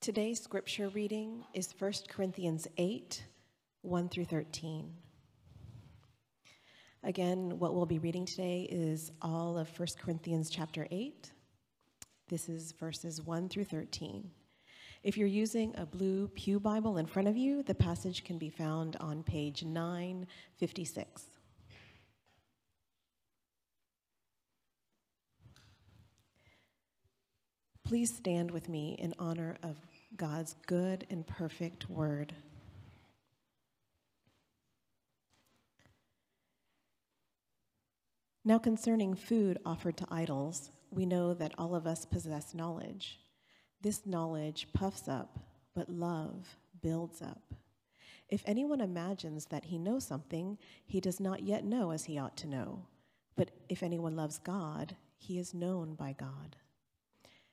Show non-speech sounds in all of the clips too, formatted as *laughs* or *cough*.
Today's scripture reading is 1 Corinthians 8 1 through 13. Again, what we'll be reading today is all of 1 Corinthians chapter 8. This is verses 1 through 13. If you're using a blue Pew Bible in front of you, the passage can be found on page 956. Please stand with me in honor of God's good and perfect word. Now, concerning food offered to idols, we know that all of us possess knowledge. This knowledge puffs up, but love builds up. If anyone imagines that he knows something, he does not yet know as he ought to know. But if anyone loves God, he is known by God.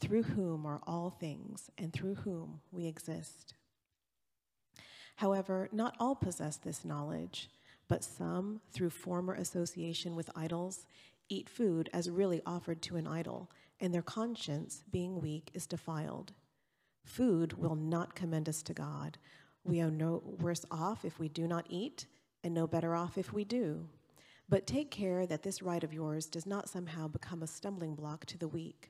through whom are all things and through whom we exist. However, not all possess this knowledge, but some, through former association with idols, eat food as really offered to an idol, and their conscience, being weak, is defiled. Food will not commend us to God. We are no worse off if we do not eat, and no better off if we do. But take care that this right of yours does not somehow become a stumbling block to the weak.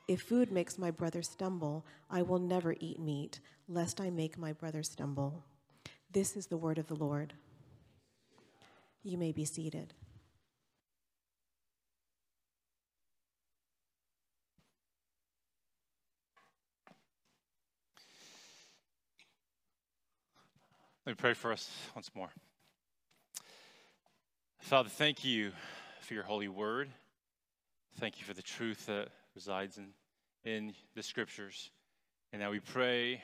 if food makes my brother stumble, I will never eat meat, lest I make my brother stumble. This is the word of the Lord. You may be seated. Let me pray for us once more. Father, thank you for your holy word. Thank you for the truth that resides in, in the scriptures. And now we pray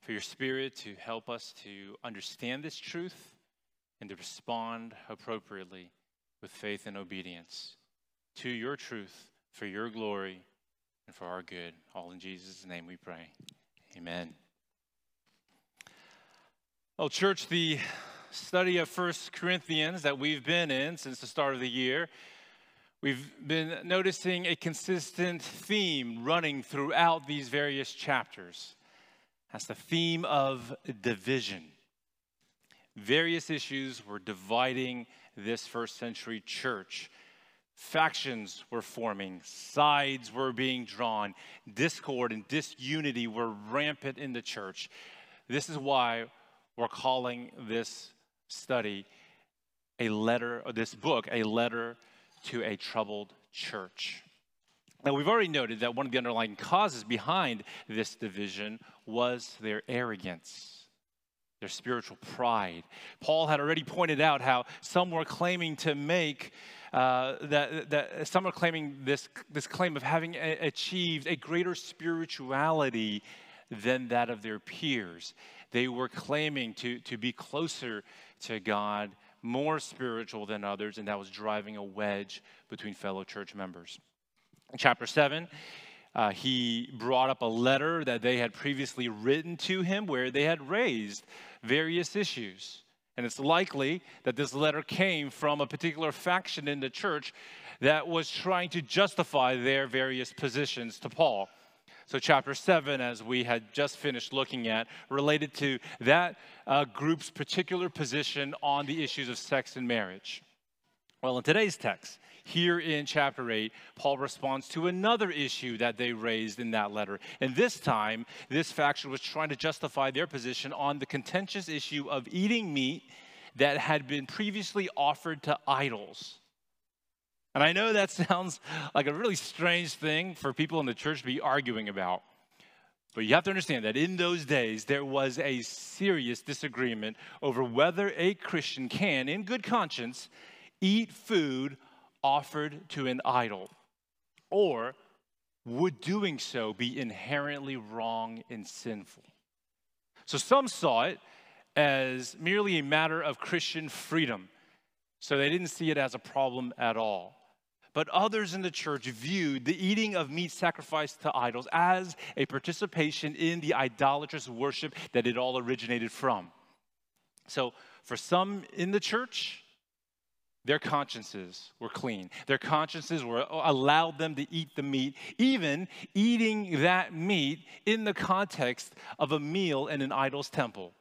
for your spirit to help us to understand this truth and to respond appropriately with faith and obedience to your truth for your glory and for our good. All in Jesus' name we pray. Amen. Well, church, the study of First Corinthians that we've been in since the start of the year We've been noticing a consistent theme running throughout these various chapters. That's the theme of division. Various issues were dividing this first century church. Factions were forming, sides were being drawn, discord and disunity were rampant in the church. This is why we're calling this study a letter, this book, a letter to a troubled church. Now, we've already noted that one of the underlying causes behind this division was their arrogance, their spiritual pride. Paul had already pointed out how some were claiming to make uh, that, that some are claiming this, this claim of having a, achieved a greater spirituality than that of their peers. They were claiming to, to be closer to God more spiritual than others, and that was driving a wedge between fellow church members. In chapter 7, uh, he brought up a letter that they had previously written to him where they had raised various issues. And it's likely that this letter came from a particular faction in the church that was trying to justify their various positions to Paul. So, chapter 7, as we had just finished looking at, related to that uh, group's particular position on the issues of sex and marriage. Well, in today's text, here in chapter 8, Paul responds to another issue that they raised in that letter. And this time, this faction was trying to justify their position on the contentious issue of eating meat that had been previously offered to idols. And I know that *laughs* sounds like a really strange thing for people in the church to be arguing about. But you have to understand that in those days, there was a serious disagreement over whether a Christian can, in good conscience, eat food offered to an idol, or would doing so be inherently wrong and sinful. So some saw it as merely a matter of Christian freedom, so they didn't see it as a problem at all. But others in the church viewed the eating of meat sacrificed to idols as a participation in the idolatrous worship that it all originated from. So, for some in the church, their consciences were clean. Their consciences were allowed them to eat the meat, even eating that meat in the context of a meal in an idol's temple.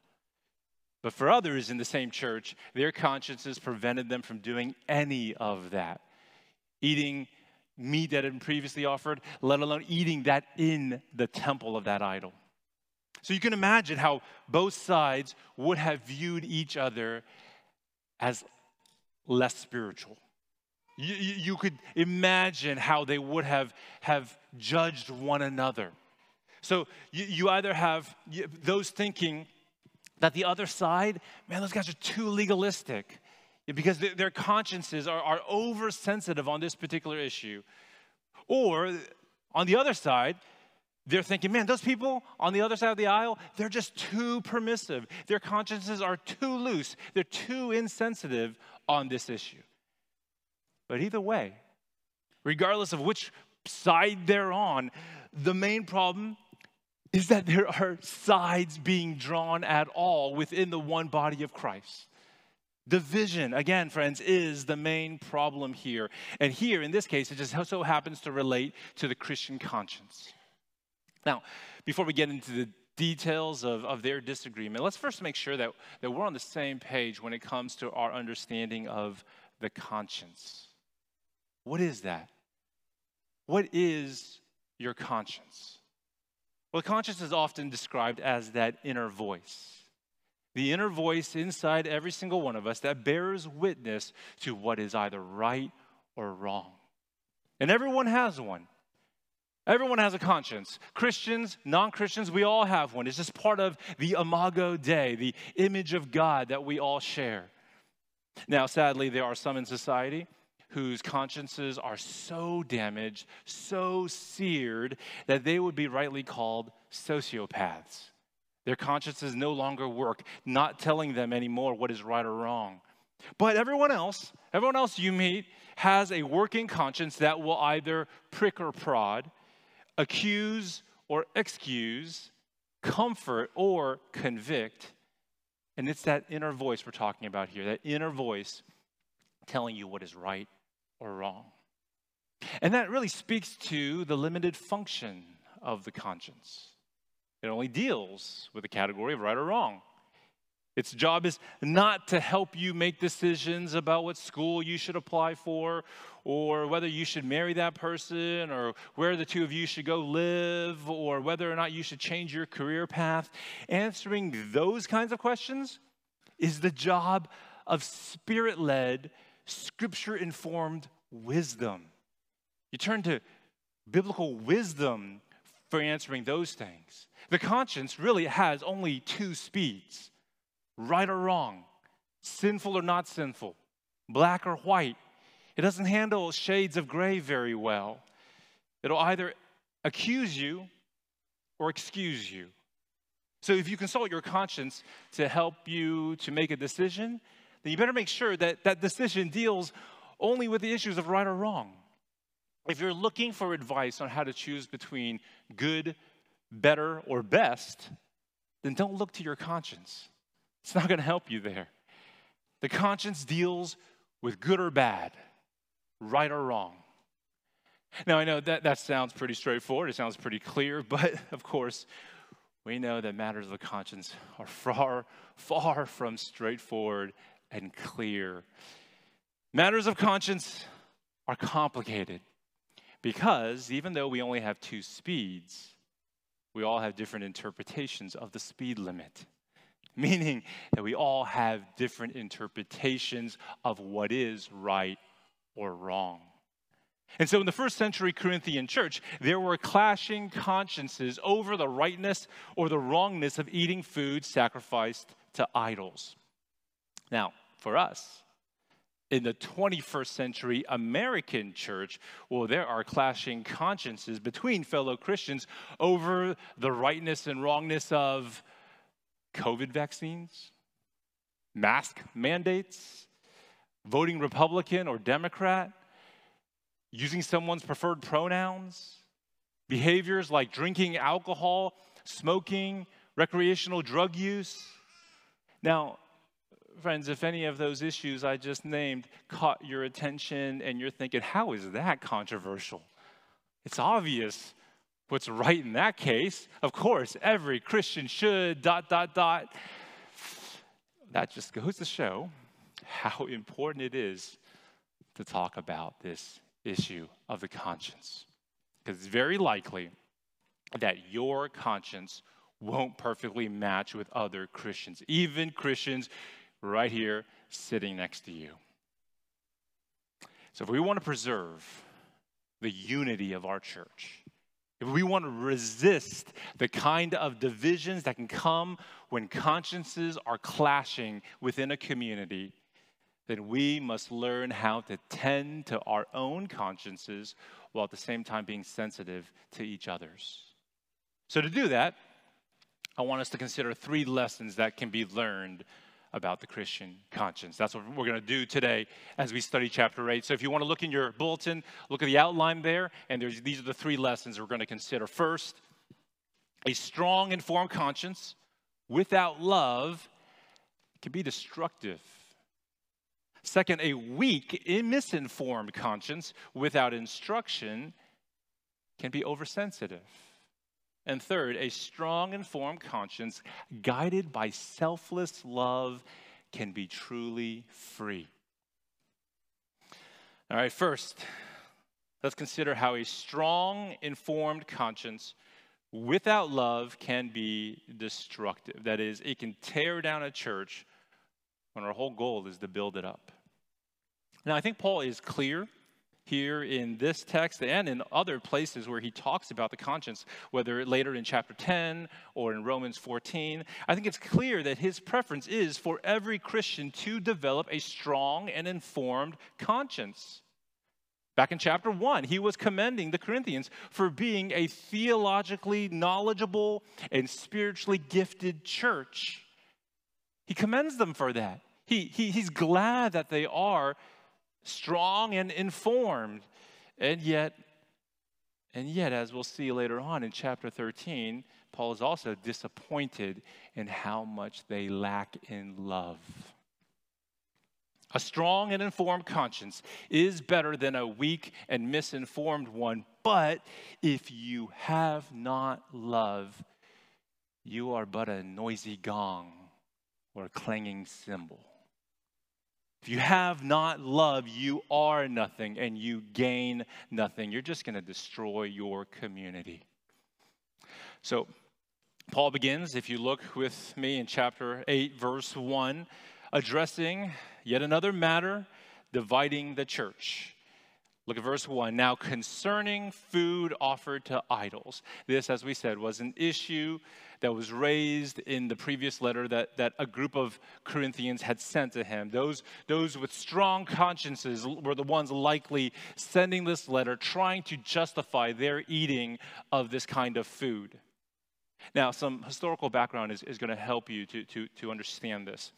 But for others in the same church, their consciences prevented them from doing any of that. Eating meat that had been previously offered, let alone eating that in the temple of that idol. So you can imagine how both sides would have viewed each other as less spiritual. You, you, could imagine how they would have, have judged one another. So you, you either have those thinking that the other side, man, those guys are too legalistic because their consciences are, are oversensitive on this particular issue. Or on the other side, they're thinking, man, those people on the other side of the aisle, they're just too permissive. Their consciences are too loose. They're too insensitive on this issue. But either way, regardless of which side they're on, the main problem is that there are sides being drawn at all within the one body of Christ. Division, again, friends, is the main problem here. And here, in this case, it just so happens to relate to the Christian conscience. Now, before we get into the details of, of their disagreement, let's first make sure that, that we're on the same page when it comes to our understanding of the conscience. What is that? What is your conscience? Well, conscience is often described as that inner voice. The inner voice inside every single one of us that bears witness to what is either right or wrong. And everyone has one. Everyone has a conscience. Christians, non Christians, we all have one. It's just part of the imago Dei, the image of God that we all share. Now, sadly, there are some in society whose consciences are so damaged, so seared, that they would be rightly called sociopaths. Their consciences no longer work, not telling them anymore what is right or wrong. But everyone else, everyone else you meet, has a working conscience that will either prick or prod accuse or excuse, comfort or convict. And it's that inner voice we're talking about here, that inner voice telling you what is right or wrong. And that really speaks to the limited function of the conscience. It only deals with the category of right or wrong. Its job is not to help you make decisions about what school you should apply for or whether you should marry that person or where the two of you should go live or whether or not you should change your career path. Answering those kinds of questions is the job of spirit led, scripture informed wisdom. You turn to biblical wisdom for answering those things. The conscience really has only two speeds right or wrong, sinful or not sinful, black or white. It doesn't handle shades of gray very well. It'll either accuse you or excuse you. So if you consult your conscience to help you to make a decision, then you better make sure that that decision deals only with the issues of right or wrong. If you're looking for advice on how to choose between good, better, or best, then don't look to your conscience. It's not going to help you there. The conscience deals with good or bad, right or wrong. Now, I know that, that sounds pretty straightforward, it sounds pretty clear, *laughs* but of course, we know that matters of the conscience are far, far from straightforward and clear. Matters of conscience are complicated because even though we only have two speeds, we all have different interpretations of the speed limit *laughs* meaning that we all have different interpretations of what is right or wrong. And so in the first century Corinthian church, there were clashing consciences over the rightness or the wrongness of eating food sacrificed to idols. Now, for us, in the 21st century American church, well, there are clashing consciences between fellow Christians over the rightness and wrongness of COVID vaccines, mask mandates, voting Republican or Democrat, using someone's preferred pronouns, behaviors like drinking alcohol, smoking, recreational drug use. Now, friends, if any of those issues I just named caught your attention and you're thinking, how is that controversial? It's obvious what's right in that case. Of course, every Christian should, dot, dot, dot. That just goes to show how important it is to talk about this issue of the conscience. Because it's very likely that your conscience won't perfectly match with other Christians, even Christians right here sitting next to you. So, if we want to preserve the unity of our church, if we want to resist the kind of divisions that can come when consciences are clashing within a community, then we must learn how to tend to our own consciences while at the same time being sensitive to each other's. So, to do that, I want us to consider three lessons that can be learned about the Christian conscience. That's what we're going to do today as we study chapter 8. So if you want to look in your bulletin, look at the outline there, and these are the three lessons we're going to consider. First, a strong, informed conscience without love can be destructive. Second, a weak, misinformed conscience without instruction can be oversensitive. And third, a strong, informed conscience guided by selfless love can be truly free. All right, first, let's consider how a strong, informed conscience without love can be destructive. That is, it can tear down a church when our whole goal is to build it up. Now, I think Paul is clear here in this text and in other places where he talks about the conscience, whether later in chapter 10 or in Romans 14, I think it's clear that his preference is for every Christian to develop a strong and informed conscience. Back in chapter 1, he was commending the Corinthians for being a theologically knowledgeable and spiritually gifted church. He commends them for that. He, he, he's glad that they are strong and informed. And yet, and yet, as we'll see later on in chapter 13, Paul is also disappointed in how much they lack in love. A strong and informed conscience is better than a weak and misinformed one, but if you have not love, you are but a noisy gong or a clanging cymbal. If you have not love, you are nothing and you gain nothing. You're just going to destroy your community. So, Paul begins, if you look with me in chapter 8, verse 1, addressing yet another matter dividing the church. Look at verse 1. Now, concerning food offered to idols. This, as we said, was an issue that was raised in the previous letter that, that a group of Corinthians had sent to him. Those, those with strong consciences were the ones likely sending this letter, trying to justify their eating of this kind of food. Now, some historical background is, is going to help you to, to, to understand this.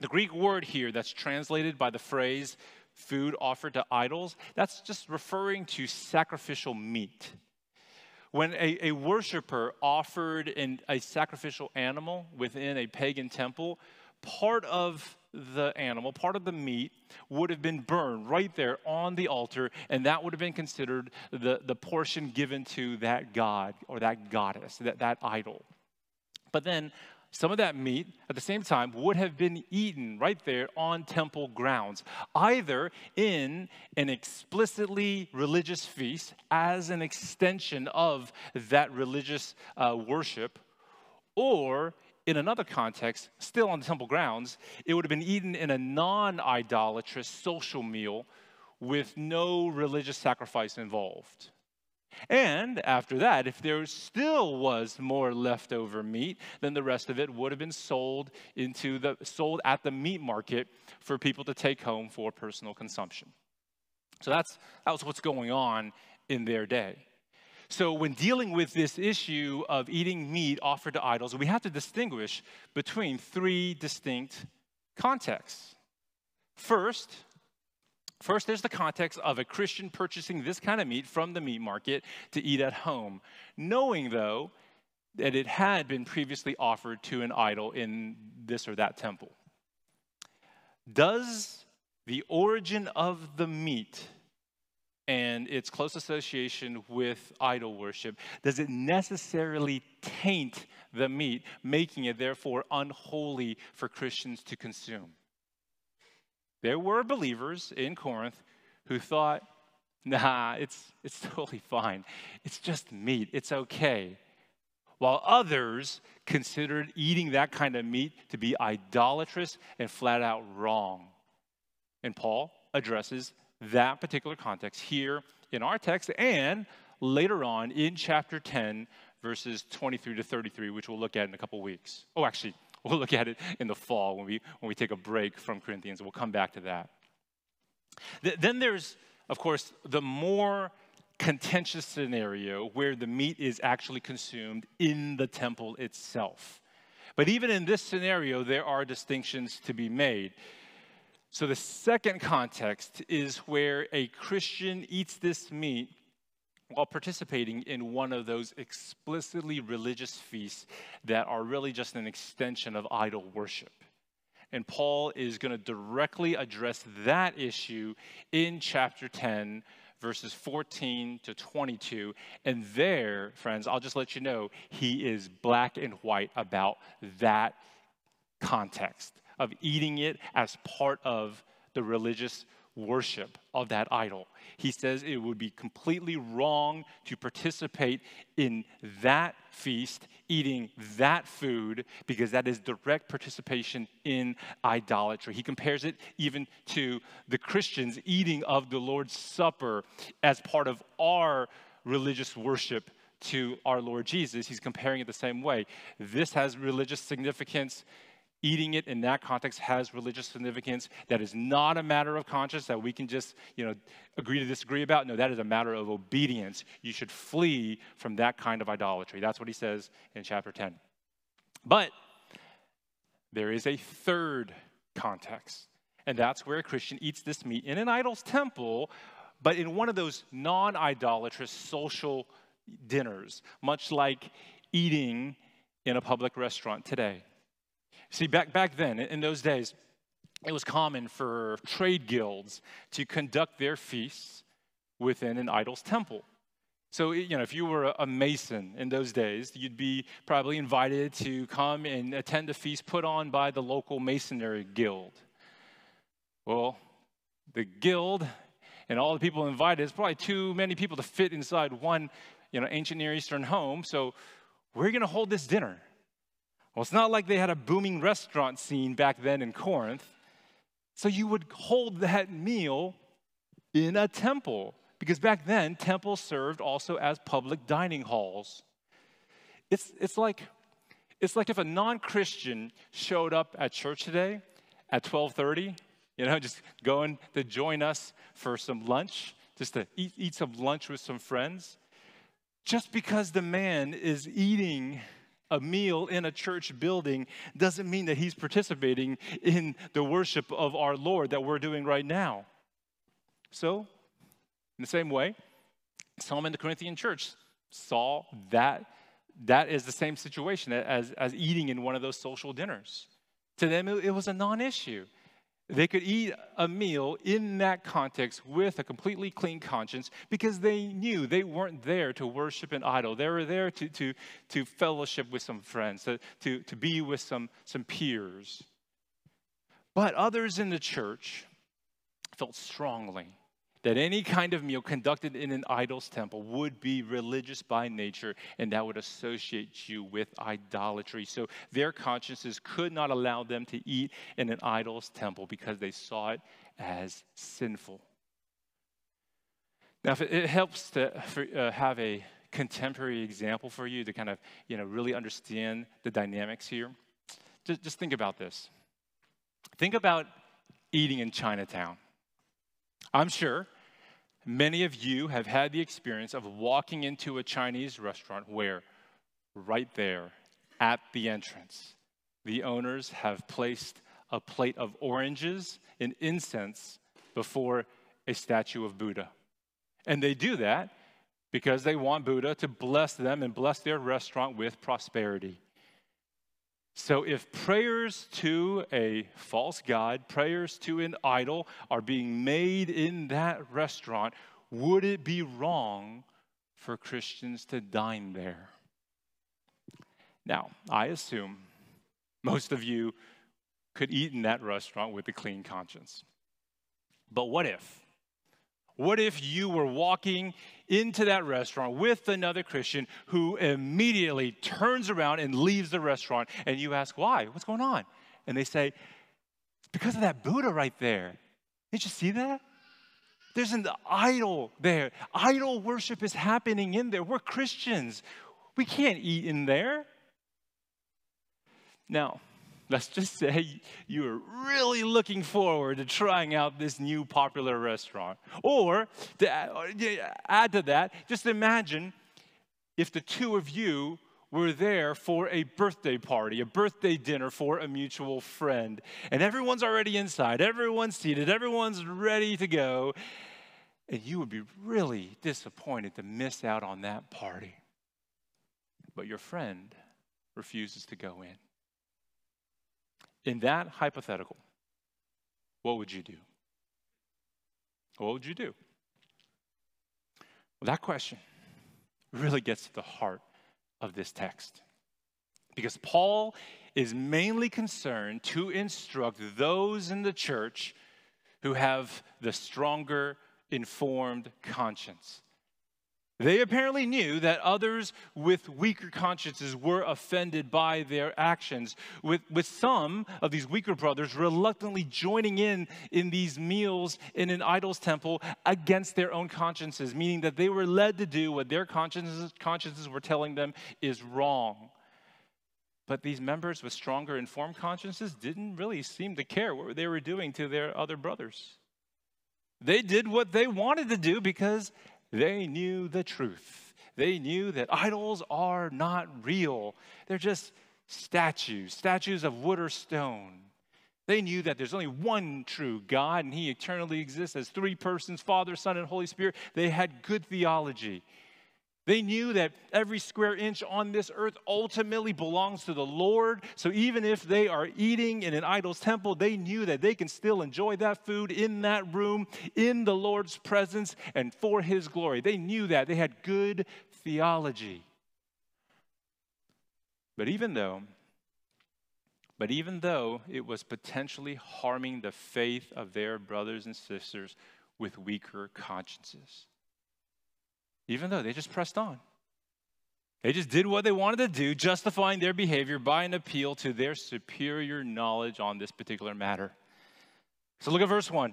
The Greek word here that's translated by the phrase food offered to idols, that's just referring to sacrificial meat. When a, a worshiper offered an, a sacrificial animal within a pagan temple, part of the animal, part of the meat, would have been burned right there on the altar, and that would have been considered the, the portion given to that god or that goddess, that, that idol. But then some of that meat at the same time would have been eaten right there on temple grounds, either in an explicitly religious feast as an extension of that religious uh, worship, or in another context, still on temple grounds, it would have been eaten in a non idolatrous social meal with no religious sacrifice involved. And after that, if there still was more leftover meat, then the rest of it would have been sold into the sold at the meat market for people to take home for personal consumption. So that's that was what's going on in their day. So when dealing with this issue of eating meat offered to idols, we have to distinguish between three distinct contexts. First, First, there's the context of a Christian purchasing this kind of meat from the meat market to eat at home, knowing, though, that it had been previously offered to an idol in this or that temple. Does the origin of the meat and its close association with idol worship, does it necessarily taint the meat, making it therefore unholy for Christians to consume? There were believers in Corinth who thought, nah, it's, it's *laughs* totally fine. It's just meat, it's okay. While others considered eating that kind of meat to be idolatrous and flat out wrong. And Paul addresses that particular context here in our text and later on in chapter 10, verses 23 to 33, which we'll look at in a couple weeks. Oh, actually, *laughs* We'll look at it in the fall when we, when we take a break from Corinthians. We'll come back to that. Th- then there's, of course, the more contentious scenario where the meat is actually consumed in the temple itself. But even in this scenario, there are distinctions to be made. So the second context is where a Christian eats this meat while participating in one of those explicitly religious feasts that are really just an extension of idol worship. And Paul is going to directly address that issue in chapter 10, verses 14 to 22. And there, friends, I'll just let you know, he is black and white about that context of eating it as part of the religious worship of that idol. He says it would be completely wrong to participate in that feast, eating that food, because that is direct participation in idolatry. He compares it even to the Christians eating of the Lord's Supper as part of our religious worship to our Lord Jesus. He's comparing it the same way. This has religious significance eating it in that context has religious significance. That is not a matter of conscience that we can just, you know, agree to disagree about. No, that is a matter of obedience. You should flee from that kind of idolatry. That's what he says in chapter 10. But there is a third context, and that's where a Christian eats this meat in an idol's temple, but in one of those non idolatrous social dinners, much like eating in a public restaurant today. See, back, back then, in those days, it was common for trade guilds to conduct their feasts within an idol's temple. So, you know, if you were a mason in those days, you'd be probably invited to come and attend a feast put on by the local masonry guild. Well, the guild and all the people invited, it's probably too many people to fit inside one, you know, ancient Near Eastern home. So, we're going to hold this dinner. Well, it's not like they had a booming restaurant scene back then in Corinth. So you would hold that meal in a temple, because back then, temples served also as public dining halls. It's, it's, like, it's like if a non-Christian showed up at church today at 1230, you know, *laughs* just going to join us for some lunch, just to eat, eat some lunch with some friends. Just because the man is eating a meal in a church building doesn't mean that he's participating in the worship of our Lord that we're doing right now. So, in the same way, some in the Corinthian church saw that that is the same situation as, as eating in one of those social dinners. To them, it, was a non issue. They could eat a meal in that context with a completely clean conscience because they knew they weren't there to worship an idol. They were there to, to, to fellowship with some friends, to, to, to be with some, some peers. But others in the church felt strongly that any kind of meal conducted in an idol's temple would be religious by nature and that would associate you with idolatry. So their consciences could not allow them to eat in an idol's temple because they saw it as sinful. Now, if it helps to for, uh, have a contemporary example for you to kind of, you know, really understand the dynamics here, just, just think about this. Think about eating in Chinatown. I'm sure many of you have had the experience of walking into a Chinese restaurant where, right there at the entrance, the owners have placed a plate of oranges and incense before a statue of Buddha. And they do that because they want Buddha to bless them and bless their restaurant with prosperity. So, if prayers to a false God, prayers to an idol are being made in that restaurant, would it be wrong for Christians to dine there? Now, I assume most of you could eat in that restaurant with a clean conscience. But what if? What if you were walking into that restaurant with another Christian who immediately turns around and leaves the restaurant and you ask, why? What's going on? And they say, it's because of that Buddha right there. Did you see that? There's an idol there. Idol worship is happening in there. We're Christians. We can't eat in there. Now, let's just say you are really looking forward to trying out this new popular restaurant. Or to add to that, just imagine if the two of you were there for a birthday party, a birthday dinner for a mutual friend, and everyone's already inside, everyone's seated, everyone's ready to go, and you would be really disappointed to miss out on that party. But your friend refuses to go in. In that hypothetical, what would you do? What would you do? Well, that question really gets to the heart of this text. Because Paul is mainly concerned to instruct those in the church who have the stronger, informed conscience. They apparently knew that others with weaker consciences were offended by their actions, with, with some of these weaker brothers reluctantly joining in in these meals in an idol's temple against their own consciences, meaning that they were led to do what their consciences, consciences were telling them is wrong. But these members with stronger informed consciences didn't really seem to care what they were doing to their other brothers. They did what they wanted to do because they knew the truth. They knew that idols are not real, they're just statues, statues of wood or stone. They knew that there's only one true God and He eternally exists as three persons Father, Son, and Holy Spirit. They had good theology. They knew that every square inch on this earth ultimately belongs to the Lord. So even if they are eating in an idol's temple, they knew that they can still enjoy that food in that room, in the Lord's presence, and for His glory. They knew that. They had good theology. But even though, but even though it was potentially harming the faith of their brothers and sisters with weaker consciences, even though they just pressed on. They just did what they wanted to do, justifying their behavior by an appeal to their superior knowledge on this particular matter. So look at verse 1.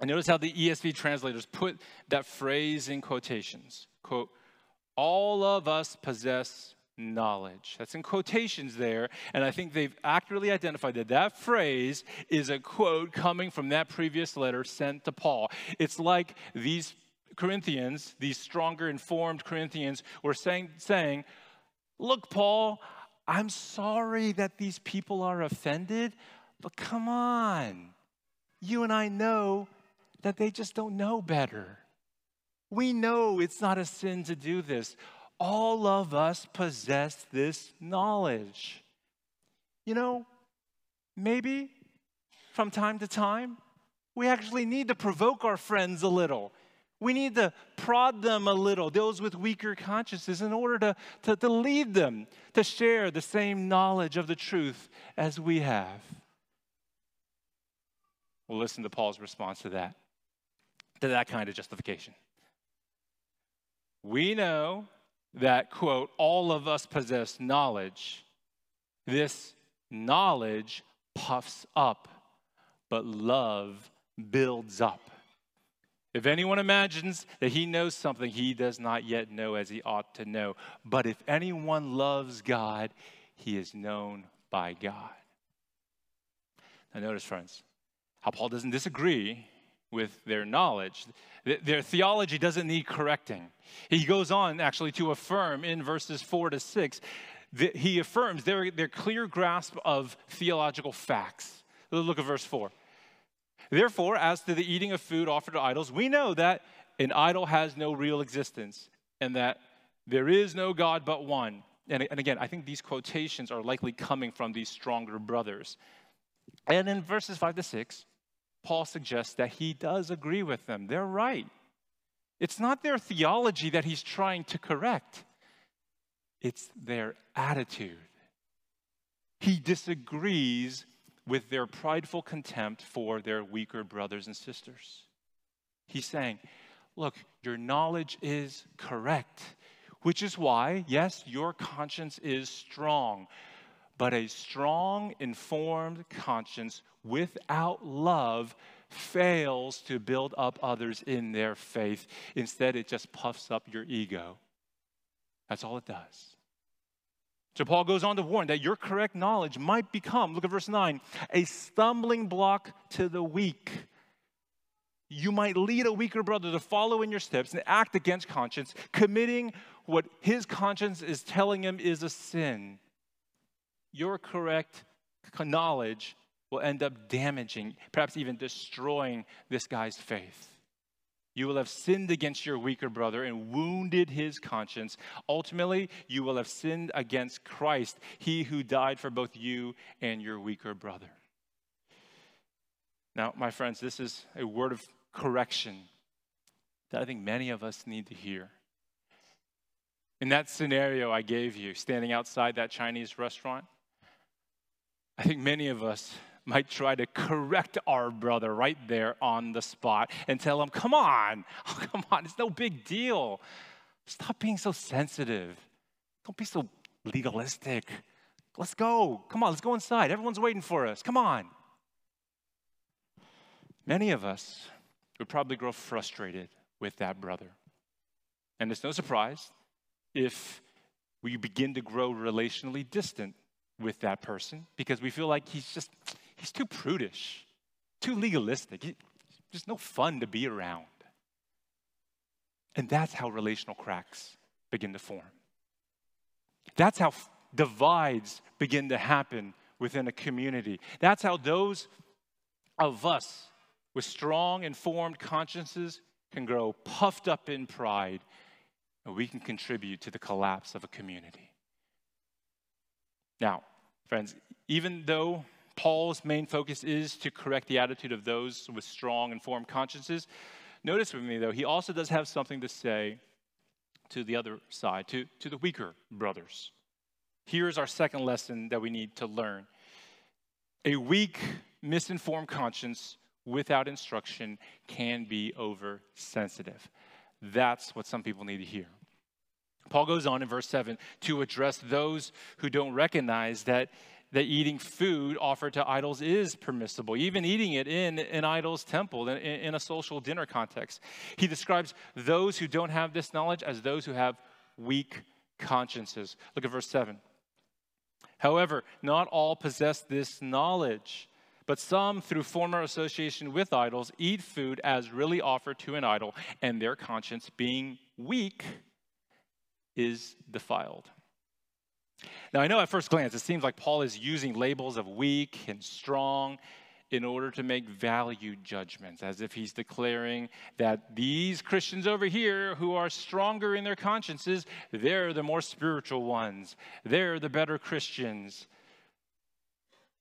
And notice how the ESV translators put that phrase in quotations. Quote, all of us possess knowledge. That's in quotations there, and I think they've accurately identified that that phrase is a quote coming from that previous letter sent to Paul. It's like these Corinthians, these stronger informed Corinthians, were saying, saying, Look, Paul, I'm sorry that these people are offended, but come on. You and I know that they just don't know better. We know it's not a sin to do this. All of us possess this knowledge. You know, maybe from time to time, we actually need to provoke our friends a little we need to prod them a little, those with weaker consciences, in order to, to, to lead them to share the same knowledge of the truth as we have. We'll listen to Paul's response to that, to that kind of justification. We know that, quote, all of us possess knowledge. This knowledge puffs up, but love builds up. If anyone imagines that he knows something, he does not yet know as he ought to know. But if anyone loves God, he is known by God. Now, notice, friends, how Paul doesn't disagree with their knowledge. Their theology doesn't need correcting. He goes on actually to affirm in verses four to six, that he affirms their, their clear grasp of theological facts. Look at verse four. Therefore, as to the eating of food offered to idols, we know that an idol has no real existence and that there is no God but one. And, and again, I think these quotations are likely coming from these stronger brothers. And in verses 5 to 6, Paul suggests that he does agree with them. They're right. It's not their theology that he's trying to correct, it's their attitude. He disagrees with their prideful contempt for their weaker brothers and sisters. He's saying, Look, your knowledge is correct, which is why, yes, your conscience is strong. But a strong, informed conscience without love fails to build up others in their faith. Instead, it just puffs up your ego. That's all it does. So Paul goes on to warn that your correct knowledge might become, look at verse 9, a stumbling block to the weak. You might lead a weaker brother to follow in your steps and act against conscience, committing what his conscience is telling him is a sin. Your correct knowledge will end up damaging, perhaps even destroying this guy's faith. You will have sinned against your weaker brother and wounded his conscience. Ultimately, you will have sinned against Christ, he who died for both you and your weaker brother. Now, my friends, this is a word of correction that I think many of us need to hear. In that scenario I gave you, standing outside that Chinese restaurant, I think many of us might try to correct our brother right there on the spot and tell him, come on, oh, *laughs* come on, it's no big deal. Stop being so sensitive. Don't be so legalistic. Let's go. Come on, let's go inside. Everyone's waiting for us. Come on. Many of us would probably grow frustrated with that brother. And it's no surprise if we begin to grow relationally distant with that person because we feel like he's just he's too prudish, too legalistic. He, just no fun to be around. And that's how relational cracks begin to form. That's how divides begin to happen within a community. That's how those of us with strong, informed consciences can grow puffed up in pride, and we can contribute to the collapse of a community. Now, friends, even though Paul's main focus is to correct the attitude of those with strong, informed consciences. Notice with me, though, he also does have something to say to the other side, to, to the weaker brothers. Here's our second lesson that we need to learn a weak, misinformed conscience without instruction can be oversensitive. That's what some people need to hear. Paul goes on in verse 7 to address those who don't recognize that that eating food offered to idols is permissible, even eating it in an idol's temple, in, in a social dinner context. He describes those who don't have this knowledge as those who have weak consciences. Look at verse 7. However, not all possess this knowledge, but some, through former association with idols, eat food as really offered to an idol, and their conscience, being weak, is defiled. Now, I know at first glance it seems like Paul is using labels of weak and strong in order to make value judgments, as if he's declaring that these Christians over here who are stronger in their consciences, they're the more spiritual ones, they're the better Christians.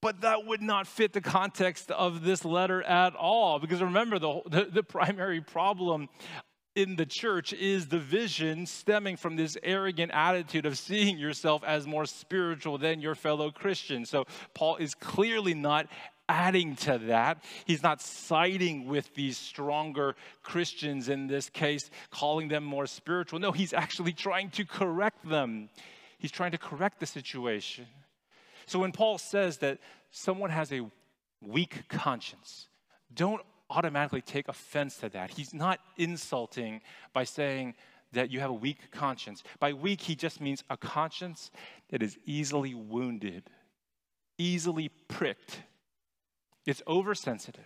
But that would not fit the context of this letter at all, because remember, the, *laughs* the, the primary problem in the church is the vision stemming from this arrogant attitude of seeing yourself as more spiritual than your fellow Christians. So Paul is clearly not adding to that. He's not siding with these stronger Christians in this case, calling them more spiritual. No, he's actually trying to correct them. He's trying to correct the situation. So when Paul says that someone has a weak conscience, don't automatically take offense to that. He's not insulting by saying that you have a weak conscience. By weak, he just means a conscience that is easily wounded, easily pricked. It's oversensitive.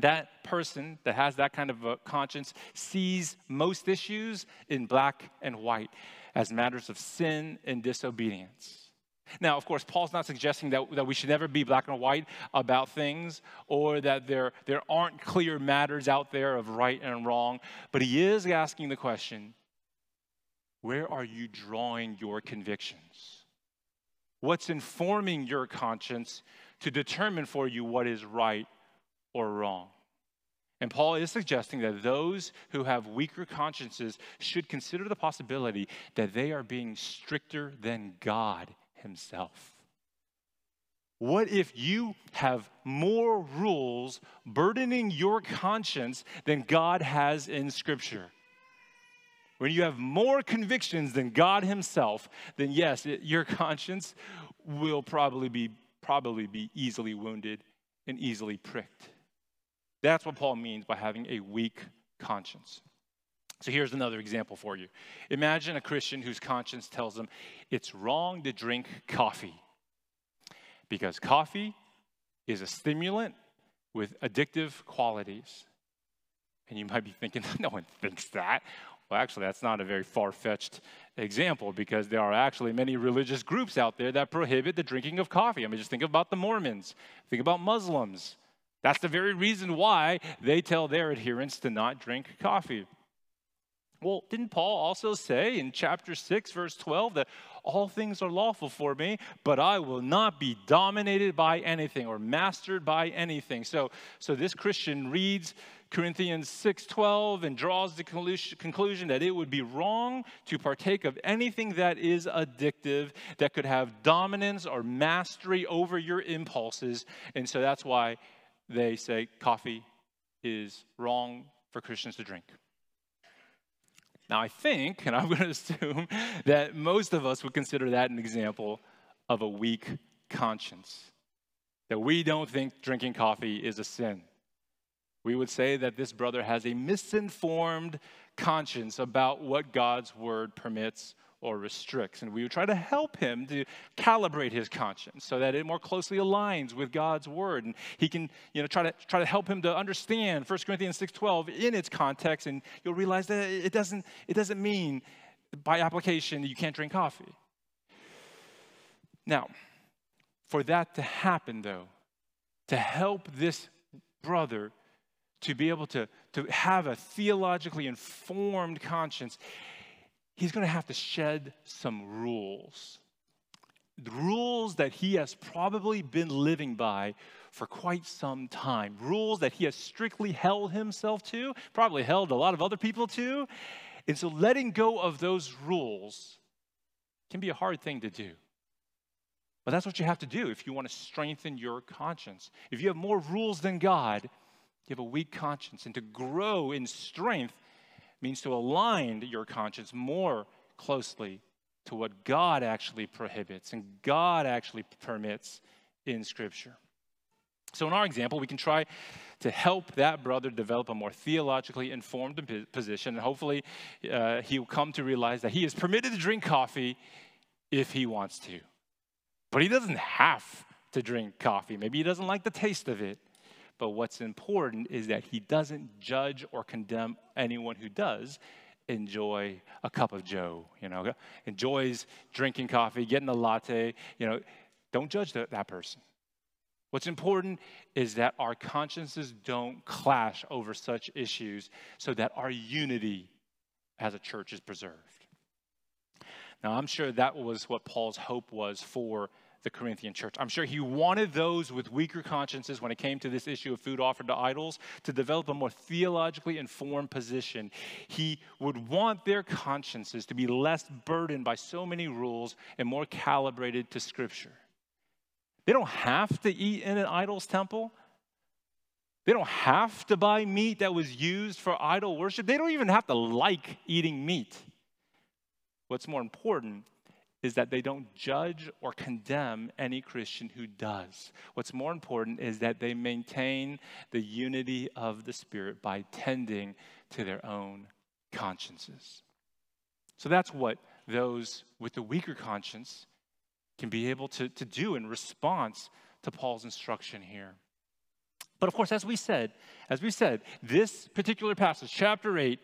That person that has that kind of a conscience sees most issues in black and white as matters of sin and disobedience. Now, of course, Paul's not suggesting that, that we should never be black and white about things or that there, there aren't clear matters out there of right and wrong, but he is asking the question where are you drawing your convictions? What's informing your conscience to determine for you what is right or wrong? And Paul is suggesting that those who have weaker consciences should consider the possibility that they are being stricter than God himself. What if you have more rules burdening your conscience than God has in Scripture? When you have more convictions than God Himself, then yes, it, your conscience will probably be, probably be easily wounded and easily pricked. That's what Paul means by having a weak conscience. So here's another example for you. Imagine a Christian whose conscience tells them it's wrong to drink coffee because coffee is a stimulant with addictive qualities. And you might be thinking, *laughs* no one thinks that. Well, actually, that's not a very far fetched example because there are actually many religious groups out there that prohibit the drinking of coffee. I mean, just think about the Mormons, think about Muslims. That's the very reason why they tell their adherents to not drink coffee. Well, didn't Paul also say in chapter 6, verse 12, that all things are lawful for me, but I will not be dominated by anything or mastered by anything? So, so this Christian reads Corinthians 6:12 and draws the conclusion that it would be wrong to partake of anything that is addictive that could have dominance or mastery over your impulses. And so that's why they say coffee is wrong for Christians to drink. Now, I think, and *laughs* I'm going to assume, that most of us would consider that an example of a weak conscience. That we don't think drinking coffee is a sin. We would say that this brother has a misinformed conscience about what God's word permits or restricts. And we would try to help him to calibrate his conscience so that it more closely aligns with God's word. And he can, you know, try to try to help him to understand 1 Corinthians 6:12 in its context, and you'll realize that it doesn't, it doesn't mean by application you can't drink coffee. Now, for that to happen though, to help this brother to be able to, to have a theologically informed conscience, he's going to have to shed some rules. The Rules that he has probably been living by for quite some time. Rules that he has strictly held himself to, probably held a lot of other people to. And so letting go of those rules can be a hard thing to do. But that's what you have to do if you want to strengthen your conscience. If you have more rules than God, you have a weak conscience. And to grow in strength, means to align your conscience more closely to what God actually prohibits and God actually permits in Scripture. So, in our example, we can try to help that brother develop a more theologically informed position, and hopefully, uh, he'll come to realize that he is permitted to drink coffee if he wants to. But he doesn't have to drink coffee. Maybe he doesn't like the taste of it. But what's important is that he doesn't judge or condemn anyone who does enjoy a cup of joe, you know, enjoys drinking coffee, getting a latte, you know, don't judge that, that person. What's important is that our consciences don't clash over such issues so that our unity as a church is preserved. Now, I'm sure that was what Paul's hope was for the Corinthian church. I'm sure he wanted those with weaker consciences when it came to this issue of food offered to idols to develop a more theologically informed position. He would want their consciences to be less burdened by so many rules and more calibrated to Scripture. They don't have to eat in an idol's temple. They don't have to buy meat that was used for idol worship. They don't even have to like eating meat. What's more important is that they don't judge or condemn any Christian who does. What's more important is that they maintain the unity of the Spirit by tending to their own consciences. So that's what those with the weaker conscience can be able to, to do in response to Paul's instruction here. But of course, as we said, as we said, this particular passage, chapter 8,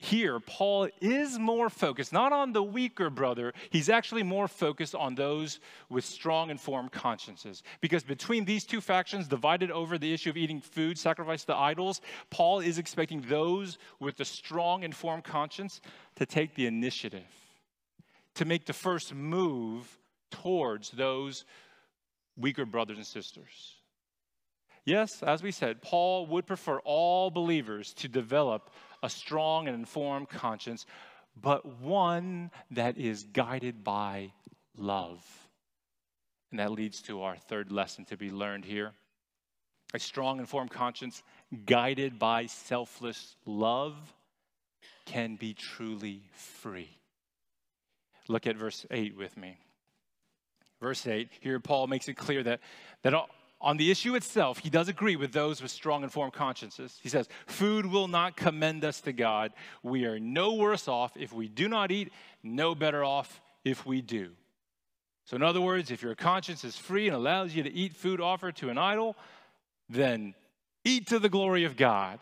here, Paul is more focused, not on the weaker brother, he's actually more focused on those with strong, informed consciences. Because between these two factions, divided over the issue of eating food sacrificed to idols, Paul is expecting those with the strong, informed conscience to take the initiative, to make the first move towards those weaker brothers and sisters. Yes, as we said, Paul would prefer all believers to develop a strong and informed conscience, but one that is guided by love. And that leads to our third lesson to be learned here. A strong, and informed conscience guided by selfless love can be truly free. Look at verse 8 with me. Verse 8, here Paul makes it clear that, that on the issue itself, he does agree with those with strong informed consciences. He says, Food will not commend us to God. We are no worse off if we do not eat, no better off if we do. So, in other words, if your conscience is free and allows you to eat food offered to an idol, then eat to the glory of God.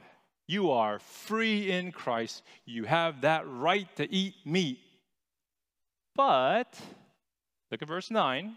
You are free in Christ. You have that right to eat meat. But, look at verse 9.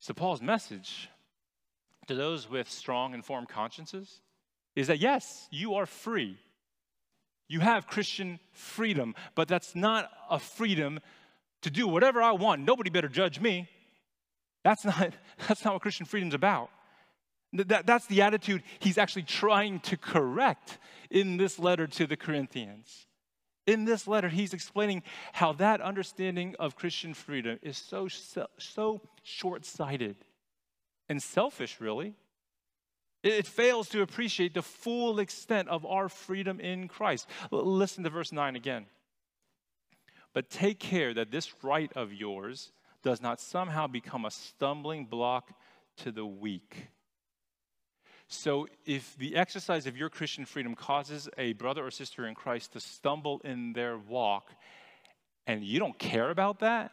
So, Paul's message to those with strong, informed consciences is that yes, you are free. You have Christian freedom, but that's not a freedom to do whatever I want. Nobody better judge me. That's not, *laughs* that's not what Christian freedom's about. That, that's the attitude he's actually trying to correct in this letter to the Corinthians. In this letter, he's explaining how that understanding of Christian freedom is so, so short sighted and selfish, really. It fails to appreciate the full extent of our freedom in Christ. Listen to verse 9 again. But take care that this right of yours does not somehow become a stumbling block to the weak. So, if the exercise of your Christian freedom causes a brother or sister in Christ to stumble in their walk, and you don't care about that,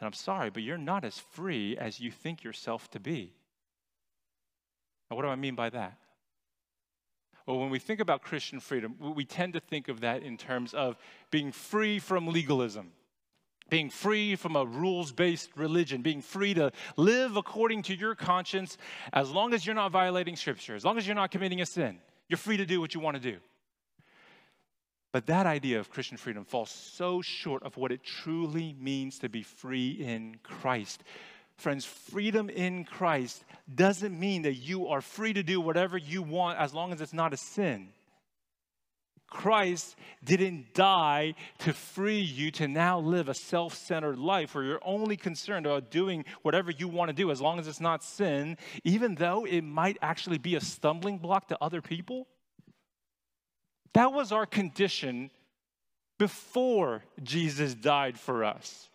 then I'm sorry, but you're not as free as you think yourself to be. Now, what do I mean by that? Well, when we think about Christian freedom, we tend to think of that in terms of being free from legalism being free from a rules based religion, being free to live according to your conscience as long as you're not violating Scripture, as long as you're not committing a sin. You're free to do what you want to do. But that idea of Christian freedom falls so short of what it truly means to be free in Christ. Friends, freedom in Christ doesn't mean that you are free to do whatever you want as long as it's not a sin. Christ didn't die to free you to now live a self centered life where you're only concerned about doing whatever you want to do as long as it's not sin, even though it might actually be a stumbling block to other people. That was our condition before Jesus died for us.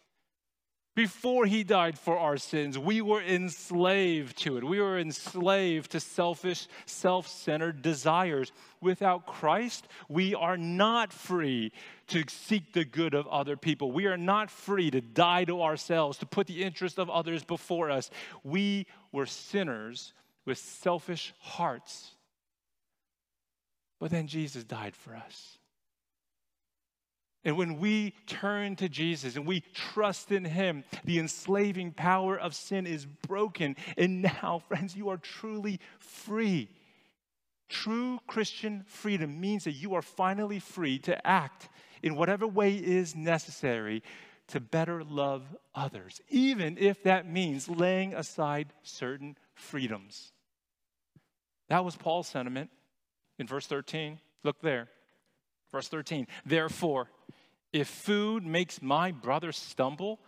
Before he died for our sins, we were enslaved to it. We were enslaved to selfish, self centered desires. Without Christ, we are not free to seek the good of other people. We are not free to die to ourselves, to put the interest of others before us. We were sinners with selfish hearts. But then Jesus died for us. And when we turn to Jesus and we trust in Him, the enslaving power of sin is broken. And now, *laughs* friends, you are truly free. True Christian freedom means that you are finally free to act in whatever way is necessary to better love others, even if that means laying aside certain freedoms. That was Paul's sentiment in verse 13. Look there. Verse 13. Therefore, if food makes my brother stumble,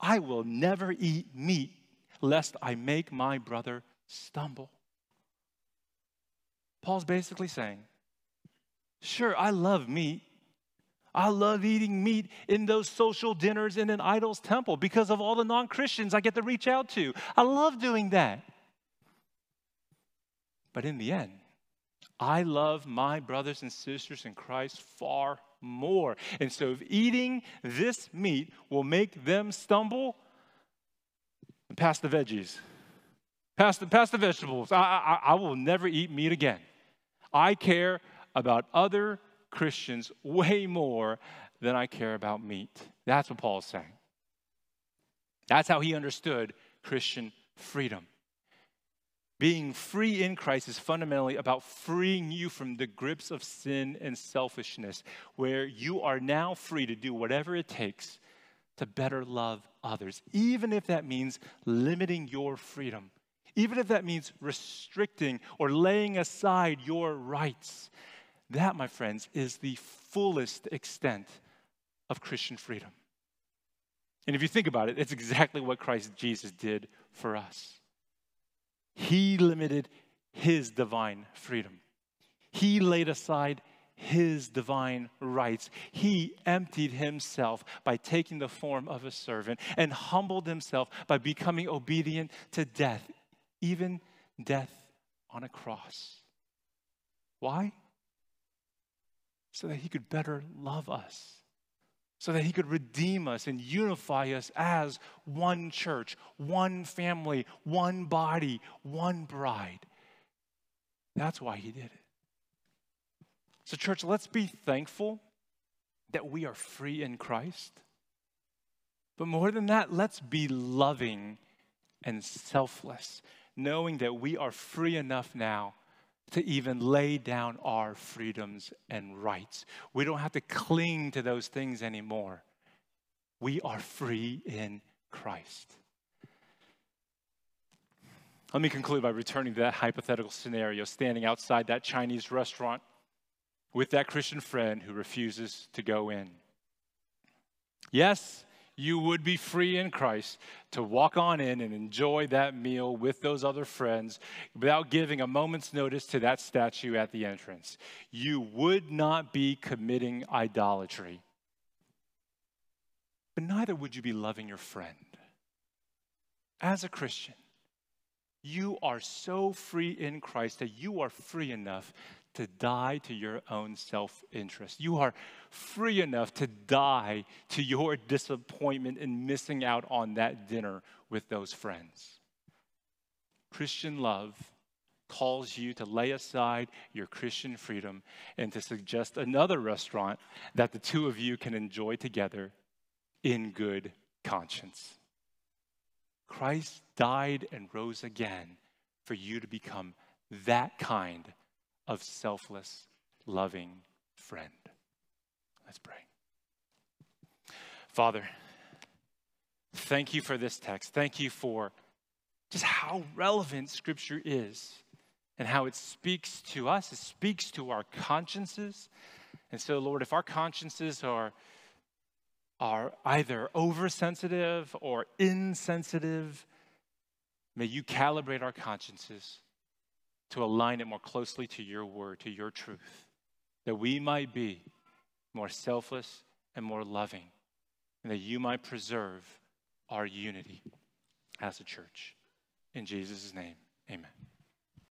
I will never eat meat lest I make my brother stumble. Paul's basically saying, Sure, I love meat. I love eating meat in those social dinners in an idol's temple because of all the non Christians I get to reach out to. I love doing that. But in the end, I love my brothers and sisters in Christ far more. And so, if eating this meat will make them stumble, pass the veggies, pass the, pass the vegetables. I, I, I will never eat meat again. I care about other Christians way more than I care about meat. That's what Paul is saying. That's how he understood Christian freedom. Being free in Christ is fundamentally about freeing you from the grips of sin and selfishness, where you are now free to do whatever it takes to better love others, even if that means limiting your freedom, even if that means restricting or laying aside your rights. That, my friends, is the fullest extent of Christian freedom. And if you think about it, it's exactly what Christ Jesus did for us. He limited his divine freedom. He laid aside his divine rights. He emptied himself by taking the form of a servant and humbled himself by becoming obedient to death, even death on a cross. Why? So that he could better love us so that he could redeem us and unify us as one church, one family, one body, one bride. That's why he did it. So, church, let's be thankful that we are free in Christ. But more than that, let's be loving and selfless, knowing that we are free enough now to even lay down our freedoms and rights. We don't have to cling to those things anymore. We are free in Christ. Let me conclude by returning to that hypothetical scenario standing outside that Chinese restaurant with that Christian friend who refuses to go in. Yes, you would be free in Christ to walk on in and enjoy that meal with those other friends without giving a moment's notice to that statue at the entrance. You would not be committing idolatry. But neither would you be loving your friend. As a Christian, you are so free in Christ that you are free enough to die to your own self interest. You are free enough to die to your disappointment in missing out on that dinner with those friends. Christian love calls you to lay aside your Christian freedom and to suggest another restaurant that the two of you can enjoy together in good conscience. Christ died and rose again for you to become that kind of selfless, loving friend. Let's pray. Father, thank you for this text. Thank you for just how relevant Scripture is and how it speaks to us, it speaks to our consciences. And so, Lord, if our consciences are, are either oversensitive or insensitive, may you calibrate our consciences to align it more closely to your word, to your truth, that we might be more selfless and more loving, and that you might preserve our unity as a church. In Jesus' name, amen.